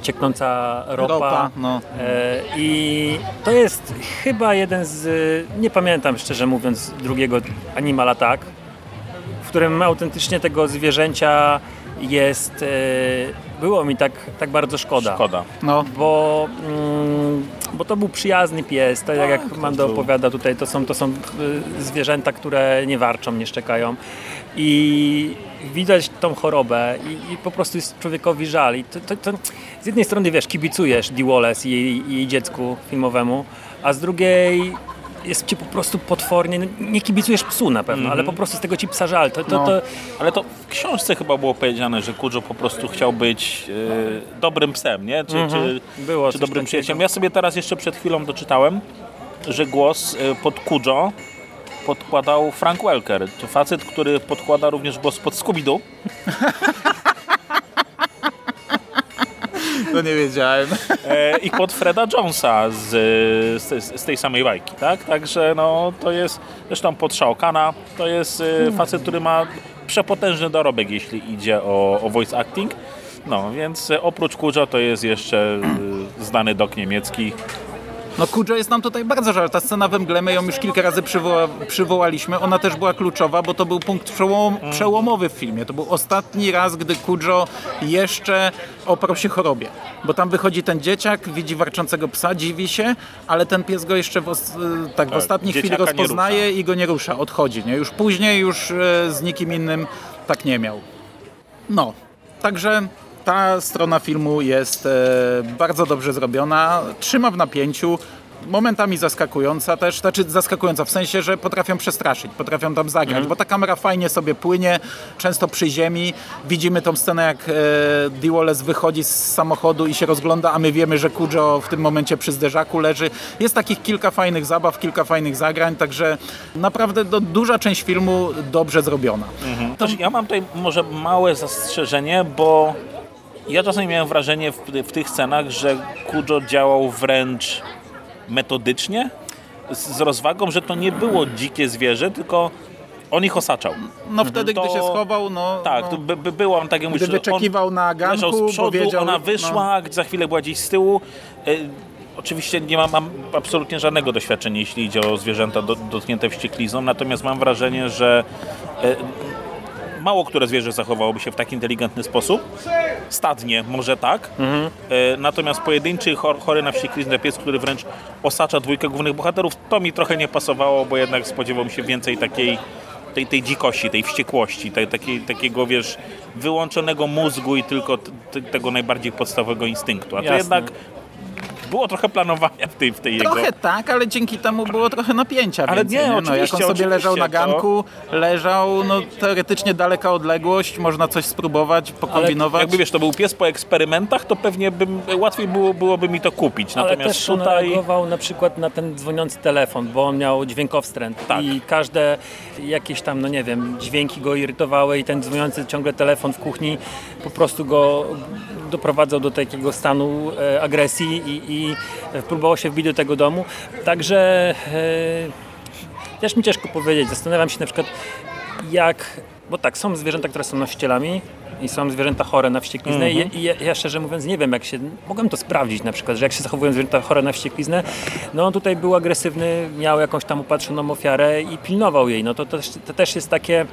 cieknąca ropa. ropa no. E, I to jest chyba jeden z, nie pamiętam szczerze mówiąc, drugiego Animal Attack, w którym autentycznie tego zwierzęcia jest, e, było mi tak, tak bardzo szkoda. Szkoda. No. Bo, mm, bo to był przyjazny pies, tak jak tak, Mando opowiada tutaj, to są, to są e, zwierzęta, które nie warczą, nie szczekają. I widać tą chorobę i, i, po prostu jest człowiekowi żal. I to, to, to z jednej strony wiesz, kibicujesz Dee Wallace i jej, jej dziecku filmowemu, a z drugiej jest ci po prostu potwornie, no, nie kibicujesz psu na pewno, mm -hmm. ale po prostu z tego ci psa żal. To, to, no. to... Ale to w książce chyba było powiedziane, że Kujo po prostu chciał być e, dobrym psem, nie? Czy, mm -hmm. czy, było czy dobrym przyjacielem. Ja sobie teraz jeszcze przed chwilą doczytałem, że głos e, pod Kujo podkładał Frank Welker. To facet, który podkłada również głos pod Scooby-Doo. To nie wiedziałem. E, I pod Freda Jonesa z, z, z, tej samej bajki, tak? Także no, to jest, zresztą pod Shaokana, to jest e, facet, który ma przepotężny dorobek, jeśli idzie o, o voice acting. No, więc oprócz Kujo to jest jeszcze e, znany dok niemiecki, no Kujo jest nam tutaj bardzo żal. Ta scena we mgle, my ją już kilka razy przywoła, przywołaliśmy. Ona też była kluczowa, bo to był punkt przełom, przełomowy w filmie. To był ostatni raz, gdy Kujo jeszcze oparł się chorobie. Bo tam wychodzi ten dzieciak, widzi warczącego psa, dziwi się, ale ten pies go jeszcze w, os tak, w tak, ostatniej chwili rozpoznaje i go nie rusza, odchodzi. Nie? Już później już e, z nikim innym tak nie miał. No, także ta strona filmu jest e, bardzo dobrze zrobiona, trzyma w napięciu, momentami zaskakująca też, znaczy zaskakująca w sensie, że potrafią przestraszyć, potrafią tam zagrać, mm. bo ta kamera fajnie sobie płynie, często przy ziemi. Widzimy tą scenę, jak e, wychodzi z samochodu i się rozgląda, a my wiemy, że Kujo w tym momencie przy zderzaku leży. Jest takich kilka fajnych zabaw, kilka fajnych zagrań, także naprawdę do, duża część filmu dobrze zrobiona. Mm. To... Ja mam tutaj może małe zastrzeżenie, bo ja czasami miałem wrażenie w, w tych scenach, że Kujo działał wręcz metodycznie, z, z rozwagą, że to nie było dzikie zwierzę, tylko on ich osaczał. No wtedy, To- gdy się schował, no... Tak, no. by, by było on tak jak mówisz, wyczekiwał na ganku, leżał z przodu, wiedział, ona no. wyszła, za chwilę była gdzieś z tyłu. E, oczywiście nie mam, mam absolutnie żadnego doświadczenia, jeśli idzie o zwierzęta do, dotknięte wścieklizną, natomiast mam wrażenie, że e, mało które zwierzę zachowałoby się w tak inteligentny sposób. Stadnie może tak, e, natomiast pojedynczy chor, chory na wściekliznę pies, który wręcz osacza dwójkę głównych bohaterów, to mi trochę nie pasowało, bo jednak spodziewałem się więcej takiej tej, tej dzikości, tej wściekłości, tej, takiej, takiego, wiesz, wyłączonego mózgu i tylko t, t, tego najbardziej podstawowego instynktu. A to Jasne. jednak było trochę planowania w tej, w tej jego... Trochę tak, ale dzięki temu było trochę napięcia Ale więcej, nie, No, jak on sobie leżał na oczywiście, to- ganku, leżał, no teoretycznie daleka odległość, można coś spróbować, pokombinować. Jakby wiesz, to był pies po eksperymentach, to pewnie bym, łatwiej było, byłoby mi to kupić. Ale Natomiast też on tutaj... reagował na przykład na ten dzwoniący telefon, bo on miał dźwiękowstręt Tak. i każde jakieś tam, no nie wiem, dźwięki go irytowały i ten dzwoniący ciągle telefon w kuchni po prostu go doprowadzał do takiego stanu e, agresji i, i próbował się wbić do tego domu. Także e, też mi ciężko powiedzieć. Zastanawiam się na przykład jak, bo tak, są zwierzęta, które są nosicielami i są zwierzęta chore na wściekliznę i, i ja, ja szczerze mówiąc nie wiem jak się, mogłem to sprawdzić na przykład, że jak się zachowują zwierzęta chore na wściekliznę, no on tutaj był agresywny, miał jakąś tam upatrzoną ofiarę i pilnował jej, no to, to, też- to też jest takie,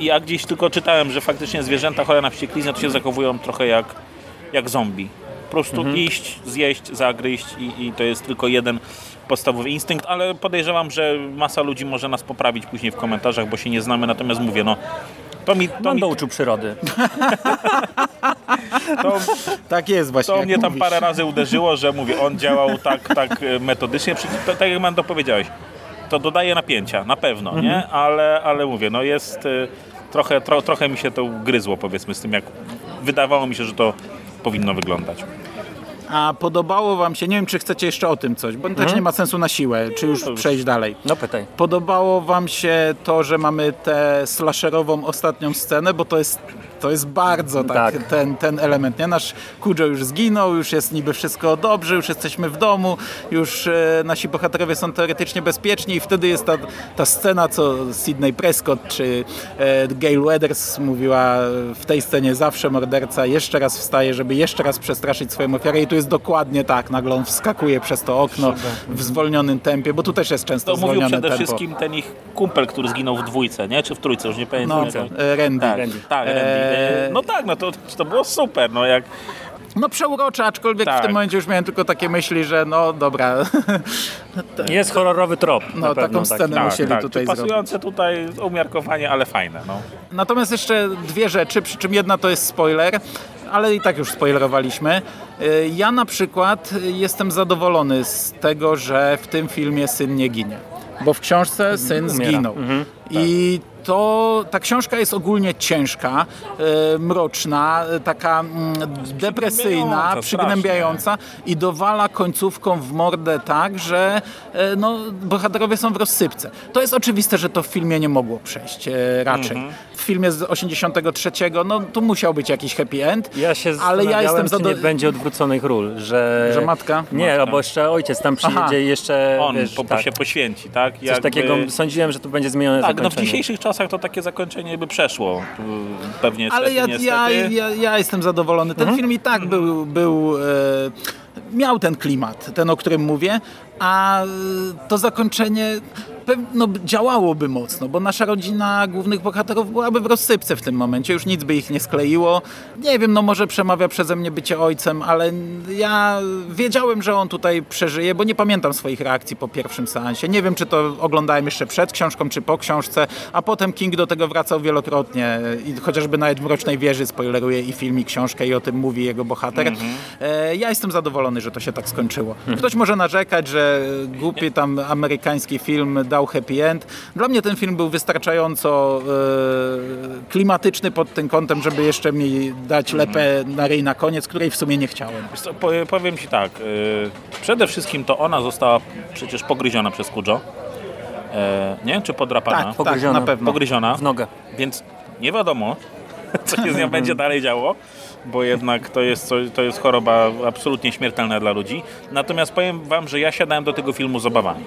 Ja gdzieś tylko czytałem, że faktycznie zwierzęta chore na wściekliznę to się zachowują trochę jak, jak zombie. Po prostu Mhm. iść, zjeść, zagryźć i, i to jest tylko jeden podstawowy instynkt, ale podejrzewam, że masa ludzi może nas poprawić później w komentarzach, bo się nie znamy, natomiast mówię, no to mi, to mi, to uczył przyrody. to, Tak jest właśnie, to mnie tam mówisz. parę razy uderzyło, że mówię, on działał tak, tak e, metodycznie, to, tak jak Mando powiedziałeś, to dodaje napięcia, na pewno, nie? Mhm. Ale, ale mówię, no jest e, trochę, tro, trochę mi się to gryzło powiedzmy z tym, jak wydawało mi się, że to powinno wyglądać. A podobało wam się, nie wiem czy chcecie jeszcze o tym coś, bo Mhm. też nie ma sensu na siłę, czy już przejść dalej. No pytaj. Podobało wam się to, że mamy tę slasherową ostatnią scenę, bo to jest, to jest bardzo tak, Tak. Ten, ten element, nie? Nasz Kujo już zginął, już jest niby wszystko dobrze, już jesteśmy w domu, już e, nasi bohaterowie są teoretycznie bezpieczni i wtedy jest ta, ta scena, co Sydney Prescott czy e, Gail Weathers mówiła w tej scenie zawsze morderca jeszcze raz wstaje, żeby jeszcze raz przestraszyć swoją ofiarę i tu jest dokładnie tak, nagle on wskakuje przez to okno w zwolnionym tempie, bo tu też jest często To mówił zwolnione przede tempo. wszystkim ten ich kumpel, który zginął w dwójce, nie? Czy w trójce, już nie pamiętam. No, e, Randy. Tak, Randy. tak, Randy. E, No tak, no to, to było super, no jak No przeurocze, aczkolwiek Tak. w tym momencie już miałem tylko takie myśli, że no dobra, Jest horrorowy trop. no na taką pewno, scenę taki. musieli tak, tutaj czy zrobić. pasujące tutaj umiarkowanie, ale fajne, no. Natomiast jeszcze dwie rzeczy, przy czym jedna to jest spoiler, ale i tak już spoilerowaliśmy. Y, Ja na przykład jestem zadowolony z tego, że w tym filmie syn nie ginie. Bo w książce syn Umiera. zginął. I to, ta książka jest ogólnie ciężka, e, mroczna, e, taka mm, depresyjna, Przygnębiająca i dowala końcówką w mordę tak, że e, no, bohaterowie są w rozsypce. To jest oczywiste, że to w filmie nie mogło przejść raczej. Mhm. W filmie z 83, no tu musiał być jakiś happy end, Ja się ale ja jestem czy nie zadowolony. będzie odwróconych ról, że... Że matka? Nie, Matka. albo jeszcze ojciec tam przyjedzie Aha. i jeszcze, On wiesz, po, tak, się poświęci, tak? coś Jakby- takiego, sądziłem, że tu będzie zmienione Tak, no w dzisiejszych czasach to takie zakończenie by przeszło. Pewnie Ale ja, niestety, ja, niestety. ja, ja jestem zadowolony. Ten film i tak był, był e, miał ten klimat, ten o którym mówię, a e, to zakończenie no, działałoby mocno, bo nasza rodzina głównych bohaterów byłaby w rozsypce w tym momencie, już nic by ich nie skleiło. Nie wiem, no może przemawia przeze mnie bycie ojcem, ale ja wiedziałem, że on tutaj przeżyje, bo nie pamiętam swoich reakcji po pierwszym seansie. Nie wiem, czy to oglądałem jeszcze przed książką, czy po książce, a potem King do tego wracał wielokrotnie i chociażby nawet w Mrocznej Wieży spoileruje i film, i książkę i o tym mówi jego bohater. E, ja jestem zadowolony, że to się tak skończyło. Ktoś może narzekać, że głupi tam amerykański film dał happy end. Dla mnie ten film był wystarczająco e, klimatyczny pod tym kątem, żeby jeszcze mi dać lepę na ryj na koniec, której w sumie nie chciałem. Wiesz co, powie- powiem Ci tak, y, przede wszystkim to ona została przecież pogryziona przez Kujo. E, nie? Czy podrapana? Tak, Pogryziona. na pewno. Pogryziona. W nogę. Więc nie wiadomo, co się z nią będzie dalej działo, bo jednak to jest, co- to jest choroba absolutnie śmiertelna dla ludzi. Natomiast powiem wam, że ja siadałem do tego filmu z obawami.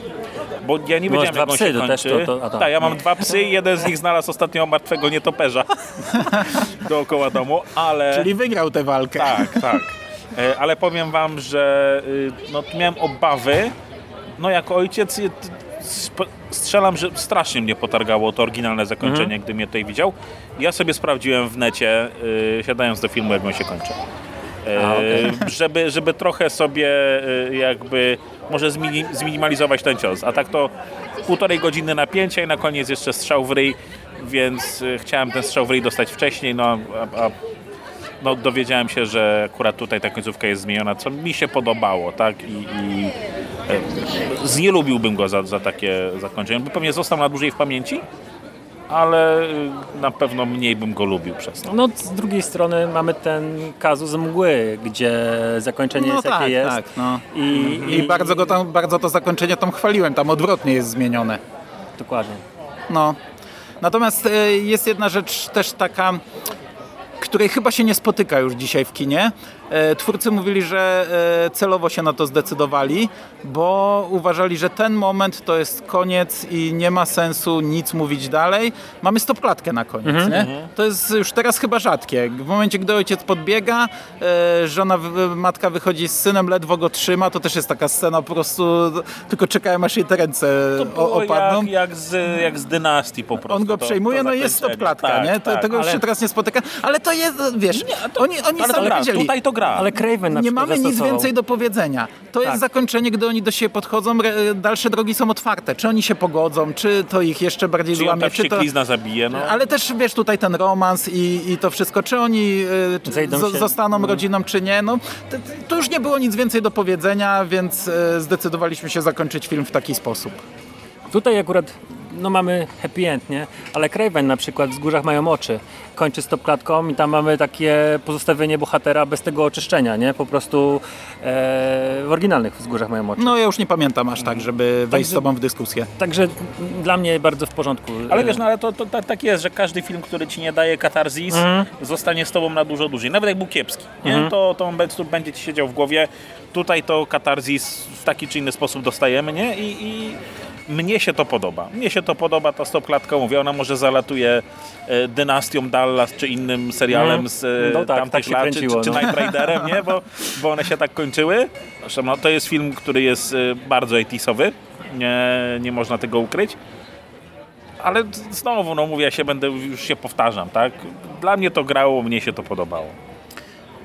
Bo ja nie wiedziałem, dwa jak on psy, się to kończy. to- to- a tak. tak, ja mam dwa psy i jeden z nich znalazł ostatnio martwego nietoperza dookoła domu, ale... Czyli wygrał tę walkę. Tak, tak. E, Ale powiem wam, że y, no, miałem obawy. No jako ojciec sp- strzelam, że strasznie mnie potargało to oryginalne zakończenie, Mhm. gdy mnie tutaj widział. Ja sobie sprawdziłem w necie, y, siadając do filmu, jak on się kończy. E, A, okej. żeby, żeby trochę sobie y, jakby może zmini, zminimalizować ten cios. A tak to półtorej godziny napięcia i na koniec jeszcze strzał w ryj, więc y, chciałem ten strzał w ryj dostać wcześniej, no a, a no, dowiedziałem się, że akurat tutaj ta końcówka jest zmieniona, co mi się podobało, tak? I, i e, znielubiłbym go za, za takie zakończenie. By pewnie został na dłużej w pamięci, ale y, na pewno mniej bym go lubił przez to. No z drugiej strony mamy ten kazus mgły, gdzie zakończenie No jest tak, jakie jest. tak. No. I, I bardzo, go tam, bardzo to zakończenie tam chwaliłem, tam odwrotnie jest zmienione. Dokładnie. No. Natomiast e, jest jedna rzecz też taka, której chyba się nie spotyka już dzisiaj w kinie. E, Twórcy mówili, że e, celowo się na to zdecydowali, bo uważali, że ten moment to jest koniec i nie ma sensu nic mówić dalej. Mamy stopklatkę na koniec, nie? To jest już teraz chyba rzadkie. W momencie, gdy ojciec podbiega, e, żona, matka wychodzi z synem, ledwo go trzyma, to też jest taka scena po prostu, tylko czekają aż jej te ręce To opadną. jak, jak, z, jak z dynastii po prostu. On go to- przejmuje, to no i jest stopklatka, Tak, nie? To, tak, tego już ale- się teraz nie spotyka. Ale to jest, wiesz, oni, oni Ale to sami wiedzieli. tutaj to gra. Ale Craven na Nie mamy nic więcej do powiedzenia. To jest Tak. zakończenie, gdy oni do siebie podchodzą, re- dalsze drogi są otwarte. Czy oni się pogodzą, czy to ich jeszcze bardziej Czy złamie, ta czy to... wścieklizna zabije, no. Ale też wiesz tutaj ten romans i, i to wszystko, czy oni y, czy zo- się. zostaną rodziną, czy nie. No, to, to już nie było nic więcej do powiedzenia, więc y, zdecydowaliśmy się zakończyć film w taki sposób. Tutaj akurat no mamy happy end, nie? Ale Craven na przykład w Wzgórzach mają oczy. Kończy stopklatką i tam mamy takie pozostawienie bohatera bez tego oczyszczenia, nie? Po prostu e, w oryginalnych Wzgórzach mają oczy. No ja już nie pamiętam aż tak, żeby wejść z tobą w dyskusję. Także dla mnie bardzo w porządku. Ale wiesz, no ale to, to, tak- tak jest, że każdy film, który ci nie daje katarzis, Mhm. zostanie z tobą na dużo dłużej. Nawet jak był kiepski, nie? To, to on będzie, będzie ci siedział w głowie. Tutaj to katarzis w taki czy inny sposób dostajemy, nie? I, i mnie się to podoba. Mnie się to podoba, ta stopklatka, mówię, ona może zalatuje e, dynastią Dallas, czy innym serialem Mhm. z e, No tak, tamtych tak się lat, czy, kręciło, czy, czy no. Knight Riderem, nie? Bo, bo one się tak kończyły. Zresztą no, to jest film, który jest e, bardzo 80sowy. Nie, nie można tego ukryć. Ale znowu, no mówię, ja się będę, już się powtarzam, tak? Dla mnie to grało, mnie się to podobało.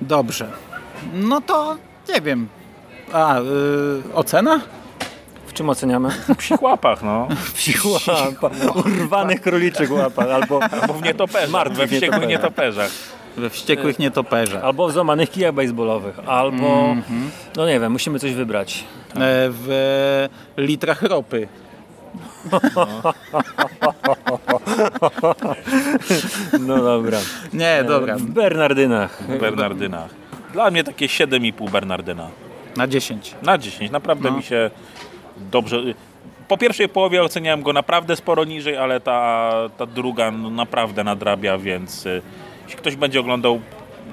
Dobrze. No to nie wiem. A, y, ocena? W czym oceniamy? W psich łapach, no. Łapa, urwanych króliczych łapach, albo, Albo w nietoperzach, Martwych we wściekłych nietoperzach. We wściekłych nietoperzach. albo w złamanych kijach baseballowych, albo, no nie wiem, musimy coś wybrać. E, w e, litrach ropy. No dobra. Nie, dobra. W Bernardynach. W Bernardynach. Dla mnie takie 7,5 Bernardyna. Na 10. Na 10. Naprawdę mi się dobrze... Po pierwszej połowie oceniałem go naprawdę sporo niżej, ale ta, ta druga no, naprawdę nadrabia, więc y, jeśli ktoś będzie oglądał,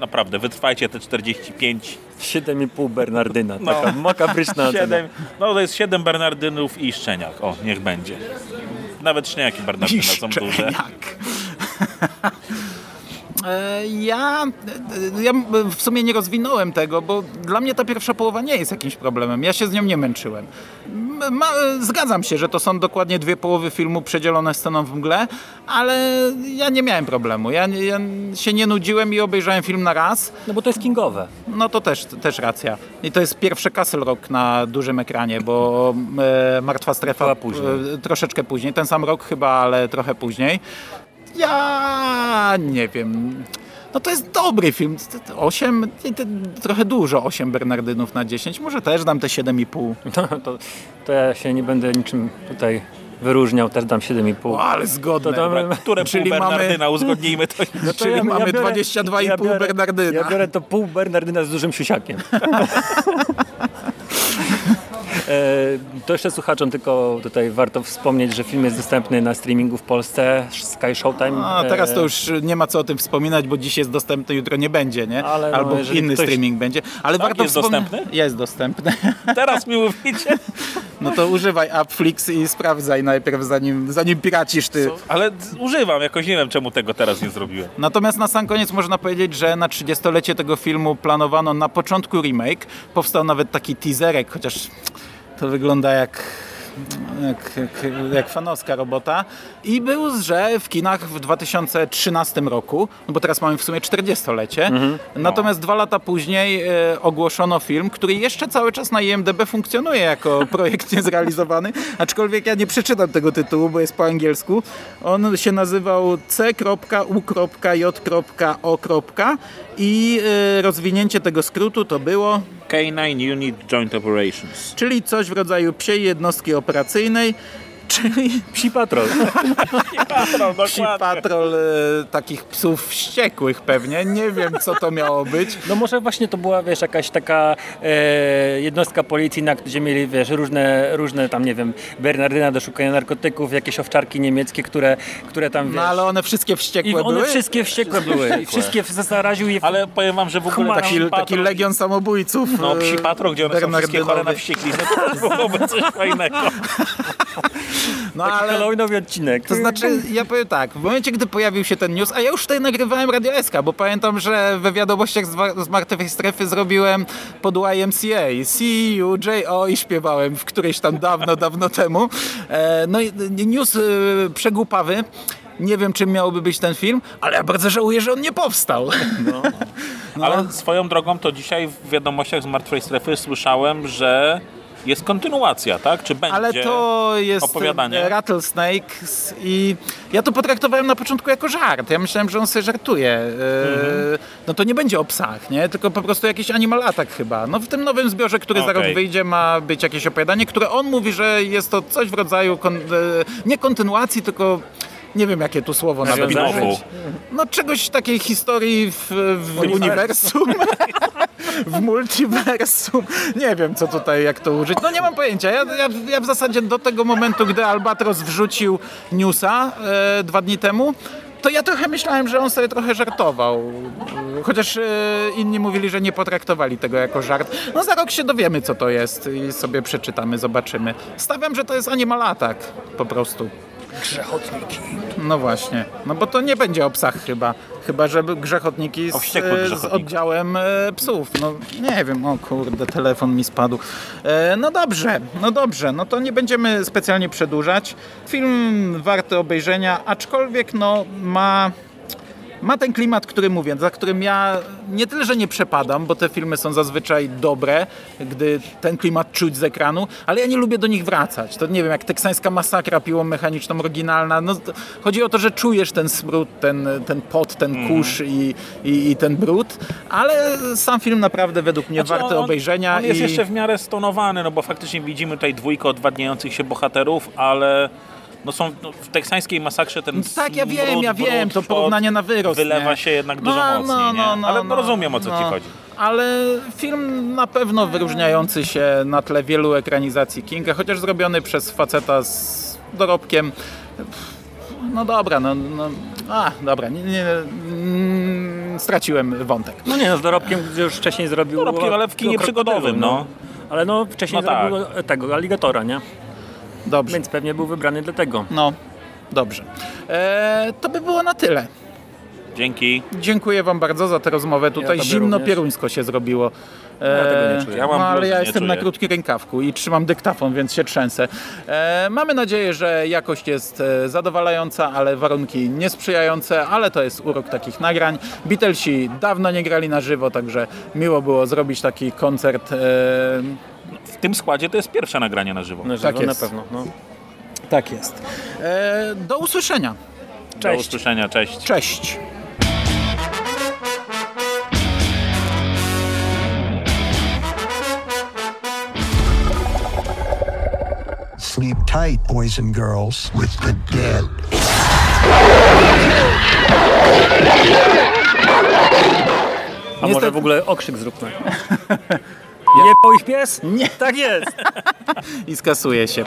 naprawdę wytrwajcie te 45 7,5 Bernardyna. No. Taka makabryczna ocena. 7, no to jest 7 Bernardynów i szczeniak. O, niech będzie. Nawet szczeniaki Bernardyna są duże. Szczeniak. E, Ja, e, ja w sumie nie rozwinąłem tego, bo dla mnie ta pierwsza połowa nie jest jakimś problemem. Ja się z nią nie męczyłem. Ma, e, zgadzam się, że to są dokładnie dwie połowy filmu przedzielone sceną w mgle, ale ja nie miałem problemu. Ja, ja się nie nudziłem i obejrzałem film na raz. No bo to jest kingowe. No to też, też racja. I to jest pierwszy Castle Rock na dużym ekranie, bo e, Martwa Strefa później. e, troszeczkę później. Ten sam rok chyba, ale trochę później. Ja nie wiem. No to jest dobry film. 8, trochę dużo 8 Bernardynów na 10. Może też dam te 7,5. To, to, to ja się nie będę niczym tutaj wyróżniał, też dam 7,5. O, ale zgodne. To tam- Które pół Czyli mamy- Bernardyna, uzgodnijmy to. No Czyli mamy 22,5 Bernardyna. Ja biorę to pół Bernardyna z dużym siusiakiem. To jeszcze słuchaczom tylko tutaj warto wspomnieć, że film jest dostępny na streamingu w Polsce, Sky Showtime. A teraz to E, już nie ma co o tym wspominać, bo dziś jest dostępny, jutro nie będzie, nie? Ale no, Albo jeżeli inny ktoś- streaming będzie. Ale warto jest wspomnieć- dostępny? Jest dostępny. Teraz mi mówicie. No to używaj Appflix i sprawdzaj najpierw, zanim, zanim piracisz ty. Ale używam, jakoś nie wiem czemu tego teraz nie zrobiłem. Natomiast na sam koniec można powiedzieć, że na 30-lecie tego filmu planowano na początku remake. Powstał nawet taki teaserek, chociaż to wygląda jak, jak, jak, jak fanowska robota. I był, że w kinach w 2013 roku, no bo teraz mamy w sumie 40-lecie. Natomiast dwa lata później e, ogłoszono film, który jeszcze cały czas na IMDB funkcjonuje jako projekt niezrealizowany, aczkolwiek ja nie przeczytam tego tytułu, bo jest po angielsku. On się nazywał C.U.J.O. i e, rozwinięcie tego skrótu to było K9 Unit Joint Operations. czyli coś w rodzaju psiej jednostki operacyjnej, czyli Psi Patrol. No, psi patrol e, takich psów wściekłych pewnie. Nie wiem, co to miało być. No może właśnie to była, wiesz, jakaś taka e, jednostka policji, na, gdzie mieli, wiesz, różne, różne tam, nie wiem, Bernardyna do szukania narkotyków, jakieś owczarki niemieckie, które, które tam, wiesz... No ale one wszystkie I wściekłe one były. wszystkie wściekłe były. I wszystkie zaraził je... Ale powiem wam, że w ogóle taki, Taki, taki legion samobójców. No, e, psi patrol, gdzie one są wszystkie chore na Bernardynowy. wścieklizny, to byłoby coś fajnego. No Taki ale... Halloweenowy odcinek. To znaczy, ja powiem tak, w momencie, gdy pojawił się ten news, a ja już tutaj nagrywałem Radio SK, bo pamiętam, że we wiadomościach z, Martwej Strefy zrobiłem pod YMCA, See you, J.O. i śpiewałem w którejś tam dawno, dawno temu. E, no i news e, przegłupawy. Nie wiem, czym miałby być ten film, ale ja bardzo żałuję, że on nie powstał. No. Ale swoją drogą to dzisiaj w wiadomościach z Martwej Strefy słyszałem, że jest kontynuacja, tak? Czy będzie Ale to jest opowiadanie? Rattlesnakes i ja to potraktowałem na początku jako żart. Ja myślałem, że on sobie żartuje. E, Mhm. No to nie będzie o psach, nie? Tylko po prostu jakiś animal attack chyba. No w tym nowym zbiorze, który za Okej. rok wyjdzie, ma być jakieś opowiadanie, które on mówi, że jest to coś w rodzaju kon, e, nie kontynuacji, tylko nie wiem jakie tu słowo nawet użyć. No czegoś takiej historii w, w uniwersum. w multiversum. Nie wiem, co tutaj, jak to użyć. No nie mam pojęcia. Ja, ja, ja w zasadzie do tego momentu, gdy Albatros wrzucił newsa e, dwa dni temu, to ja trochę myślałem, że on sobie trochę żartował. Chociaż e, inni mówili, że nie potraktowali tego jako żart. No za rok się dowiemy, co to jest i sobie przeczytamy, zobaczymy. Stawiam, że to jest Animal Attack po prostu. Grzechotniki. No właśnie, no bo to nie będzie o psach chyba. Chyba, że grzechotniki z, e, z oddziałem e, psów. No nie wiem, o kurde, telefon mi spadł. E, no dobrze, no dobrze, no to nie będziemy specjalnie przedłużać. Film warty obejrzenia, aczkolwiek no ma... Ma ten klimat, który mówię, za którym ja nie tyle, że nie przepadam, bo te filmy są zazwyczaj dobre, gdy ten klimat czuć z ekranu, ale ja nie lubię do nich wracać. To nie wiem, jak teksańska masakra piłą mechaniczną oryginalna. No, chodzi o to, że czujesz ten smród, ten, ten pot, ten kurz i, i, i ten brud, ale sam film naprawdę według mnie Znaczy, warty on- obejrzenia. On jest i... jeszcze w miarę stonowany, no bo faktycznie widzimy tutaj dwójkę odwadniających się bohaterów, ale no są no, w teksańskiej masakrze ten Tak, ja wiem, smród, ja wiem, brud, to porównanie na wyrost. Wylewa nie? się jednak dużo mocniej, nie? Ale no, rozumiem, o co ci chodzi. Ale film na pewno wyróżniający się na tle wielu ekranizacji Kinga, chociaż zrobiony przez faceta z dorobkiem. No dobra, no, no a, dobra, nie, nie, mm, straciłem wątek. No nie, no z dorobkiem już wcześniej zrobił... Dorobkiem, ale w kinie przygodowym, no. Ale no wcześniej No tak. zrobił tego, aligatora, nie? Dobrze. Więc pewnie był wybrany dlatego. No, dobrze. E, to by było na tyle. Dzięki. Dziękuję Wam bardzo za tę rozmowę. Tutaj tobie zimno również. pieruńsko się zrobiło. E, Ja tego nie czuję. Ja mam no, ale ja nie jestem na krótkim rękawku i trzymam dyktafon, więc się trzęsę. E, mamy nadzieję, że jakość jest e, zadowalająca, ale warunki niesprzyjające, ale to jest urok takich nagrań. Beatlesi dawno nie grali na żywo, także miło było zrobić taki koncert. E, W tym składzie to jest pierwsze nagranie na żywo. Na żywo Tak jest. na pewno. No. tak jest. E, do usłyszenia. Do Cześć. usłyszenia, cześć. Cześć. Tight, boys and girls, with the dead. A może w ogóle okrzyk zróbmy. Jebał ich pies? Nie. Tak jest. i skasuje się.